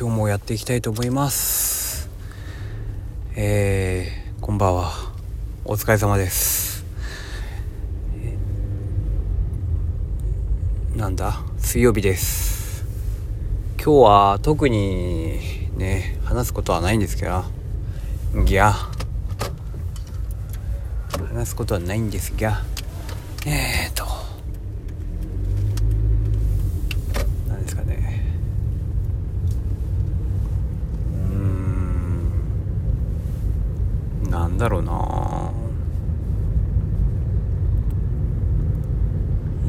今日もやっていきたいと思います。えー、こんばんは。お疲れ様です。なんだ？水曜日です。今日は特にね話すことはないんですけど。いや話すことはないんですが。えーと何ですかねうーんなんだろうな。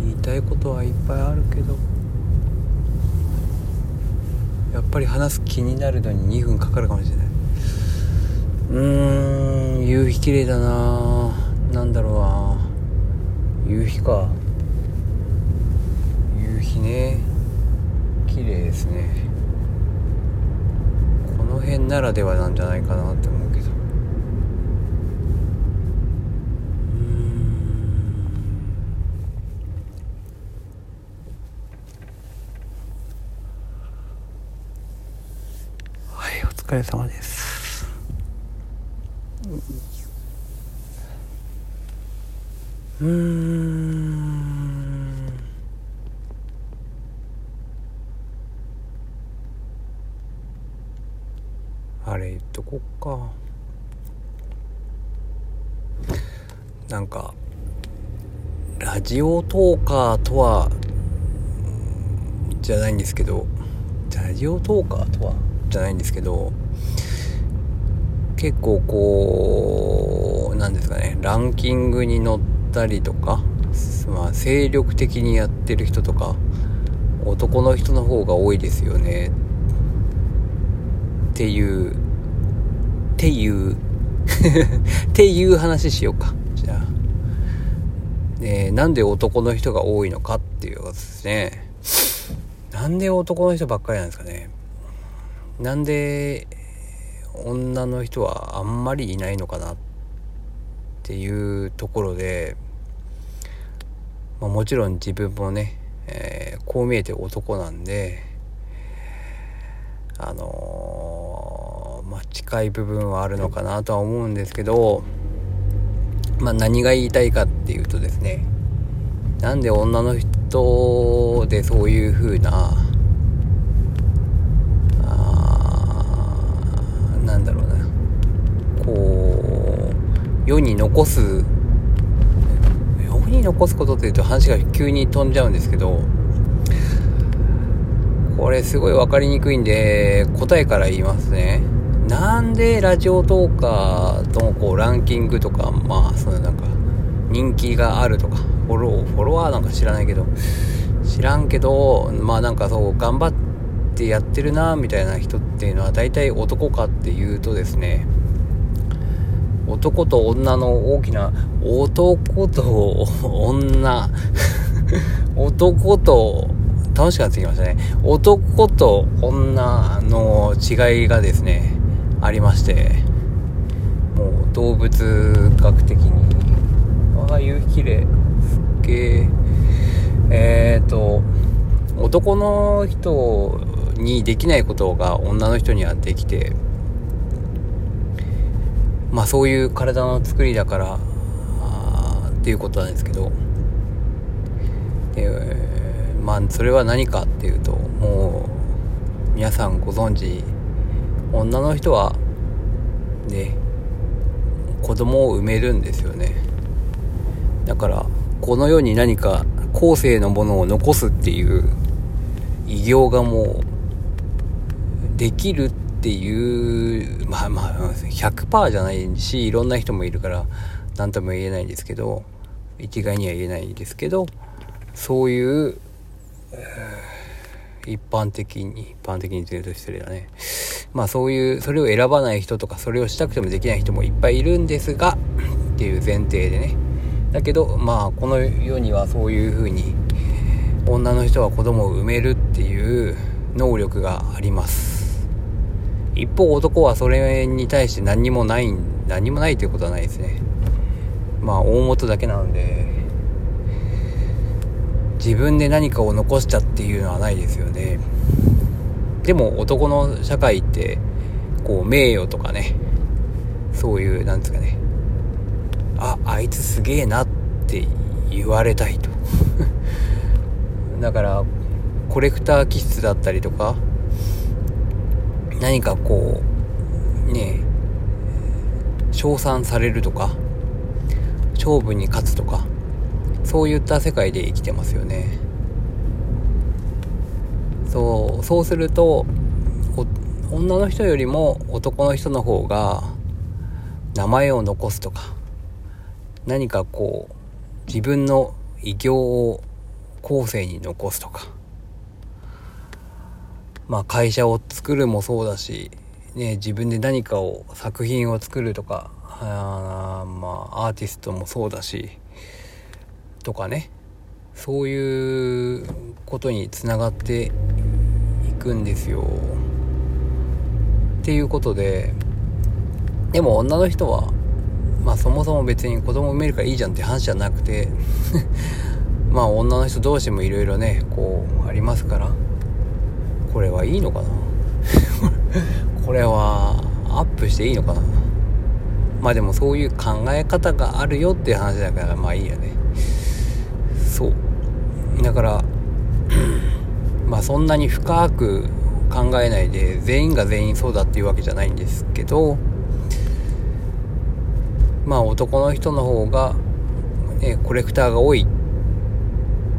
言いたいことはいっぱいあるけど。やっぱり話す気になるのに2分かかるかもしれない。うーん夕日綺麗だな。なんだろうな。夕日か。夕日ね。綺麗ですね。この辺ならではなんじゃないかなって思うけどうーんはいお疲れ様です。うん。あれ言っとこっか。なんかラジオトーカーとはじゃないんですけどラジオトーカーとはじゃないんですけど結構こうなんですかねランキングに載ったりとか、まあ、精力的にやってる人とか男の人の方が多いですよねっていうっていう っていう話しようか。じゃあ、えーなんで男の人が多いのかっていうことですね。なんで男の人ばっかりなんですかね。なんで女の人はあんまりいないのかなっていうところで、まあ、もちろん自分もね、えーこう見えて男なんであのーまあ近い部分はあるのかなとは思うんですけど、まあ、何が言いたいかっていうとですねなんで女の人でそういう風なあーなんだろうなこう世に残す世に残すことっていうと話が急に飛んじゃうんですけどこれすごい分かりにくいんで答えから言いますね。なんでラジオトーカーとこうランキングとかまあそのなんか人気があるとかフォローフォロワーなんか知らないけど知らんけどまあなんかそう頑張ってやってるなみたいな人っていうのは大体男かっていうとですね男と女の大きな男と女。男と楽しくなってきましたね。男と女の違いがですねありましてもう動物学的にああ夕日綺麗すっげええっ、ー、と男の人にできないことが女の人にはできてまあそういう体の作りだからあっていうことなんですけど。でまあそれは何かっていうともう皆さんご存知女の人はね子供を産めるんですよね。だからこの世に何か後世のものを残すっていう偉業がもうできるってていうまあまあ100%じゃないしいろんな人もいるから何とも言えないんですけど一概には言えないんですけどそういう一般的に一般的に言うと失礼だね。まあそういうそれを選ばない人とかそれをしたくてもできない人もいっぱいいるんですがっていう前提でね。だけどまあこの世にはそういう風に女の人は子供を産めるっていう能力があります。一方男はそれに対して何にもない何もないということはないですね。まあ大元だけなので自分で何かを残したっていうのはないですよね。でも男の社会ってこう名誉とかねそういうなんですかね。ああいつすげえなって言われたいと。だからコレクター気質だったりとか何かこうね称賛されるとか勝負に勝つとかそういった世界で生きてますよね。そうそうすると女の人よりも男の人の方が名前を残すとか何かこう自分の偉業を後世に残すとかまあ会社を作るもそうだし、ね、自分で何かを作品を作るとかあまあアーティストもそうだしとかねそういうことにつながっていくんですよ。っていうことででも女の人はまあそもそも別に子供産めるからいいじゃんって話じゃなくて まあ女の人同士もいろいろねこうありますからこれはいいのかな？これはアップしていいのかな？まあでもそういう考え方があるよっていう話だからまあいいやね。そう。だから まあそんなに深く考えないで全員が全員そうだっていうわけじゃないんですけどまあ男の人の方が、ね、コレクターが多いっ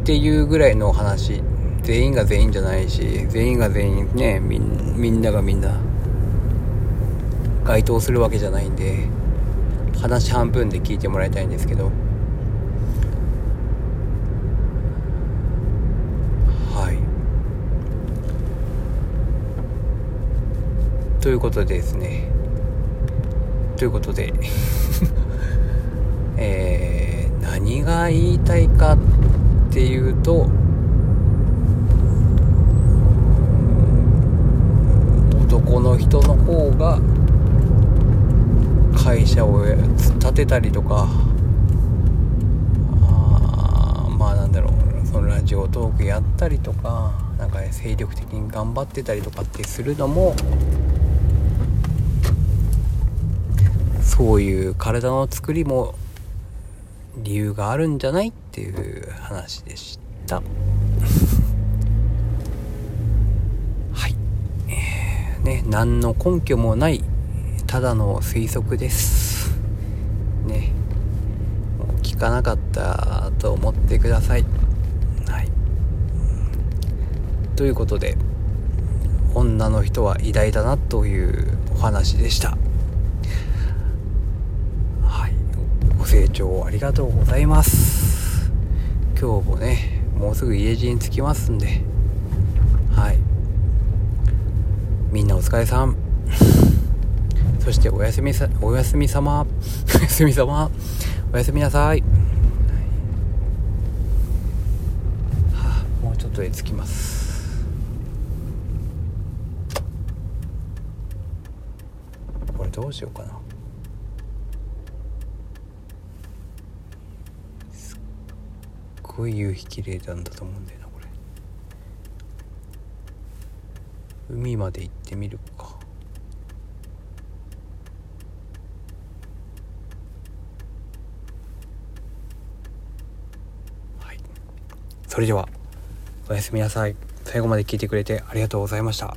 ていうぐらいの話全員が全員じゃないし全員が全員ねみんながみんな該当するわけじゃないんで話半分で聞いてもらいたいんですけど。はい。ということでですね。ということで。えー、何が言いたいかっていうと男の人の方が会社を立てたりとかあまあなんだろうそのラジオトークやったりとかなんか、精力的に頑張ってたりとかってするのもそういう体の作りも理由があるんじゃないっていう話でしたはいえー、ね何の根拠もないただの推測です。ねもう聞かなかったと思ってください。はい。ということで女の人は偉大だなというお話でした。成長ありがとうございます。今日もねもうすぐ家路に着きますんで。はい。みんなお疲れさん。そしておやすみさおやすみさま。おやすみさま。おやすみなさい、はあ、もうちょっとで着きます。これどうしようかな。すっごい夕日綺麗なんだと思うんだよなこれ海まで行ってみるか。はい。それではおやすみなさい。最後まで聞いてくれてありがとうございました。